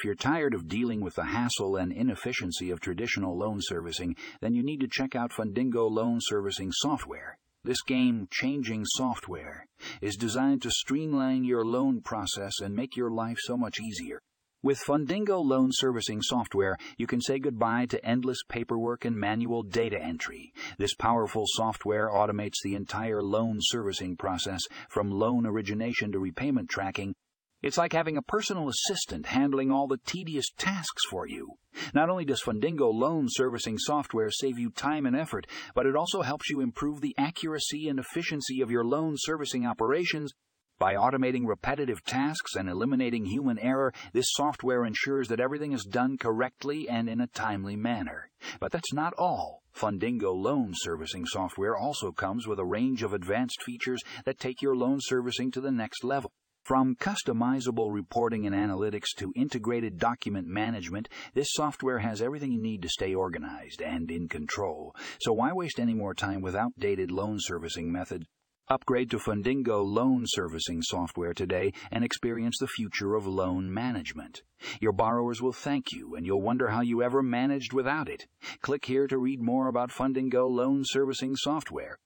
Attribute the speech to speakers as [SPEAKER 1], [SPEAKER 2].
[SPEAKER 1] If you're tired of dealing with the hassle and inefficiency of traditional loan servicing, then you need to check out Fundingo Loan Servicing Software. This game changing software is designed to streamline your loan process and make your life so much easier. With Fundingo loan servicing software, you can say goodbye to endless paperwork and manual data entry. This powerful software automates the entire loan servicing process from loan origination to repayment tracking it's like having a personal assistant handling all the tedious tasks for you. Not only does Fundingo loan servicing software save you time and effort, but it also helps you improve the accuracy and efficiency of your loan servicing operations. By automating repetitive tasks and eliminating human error, this software ensures that everything is done correctly and in a timely manner. But that's not all. Fundingo loan servicing software also comes with a range of advanced features that take your loan servicing to the next level. From customizable reporting and analytics to integrated document management, this software has everything you need to stay organized and in control. So why waste any more time with outdated loan servicing methods? Upgrade to Fundingo loan servicing software today and experience the future of loan management. Your borrowers will thank you and you'll wonder how you ever managed without it. Click here to read more about Fundingo loan servicing software.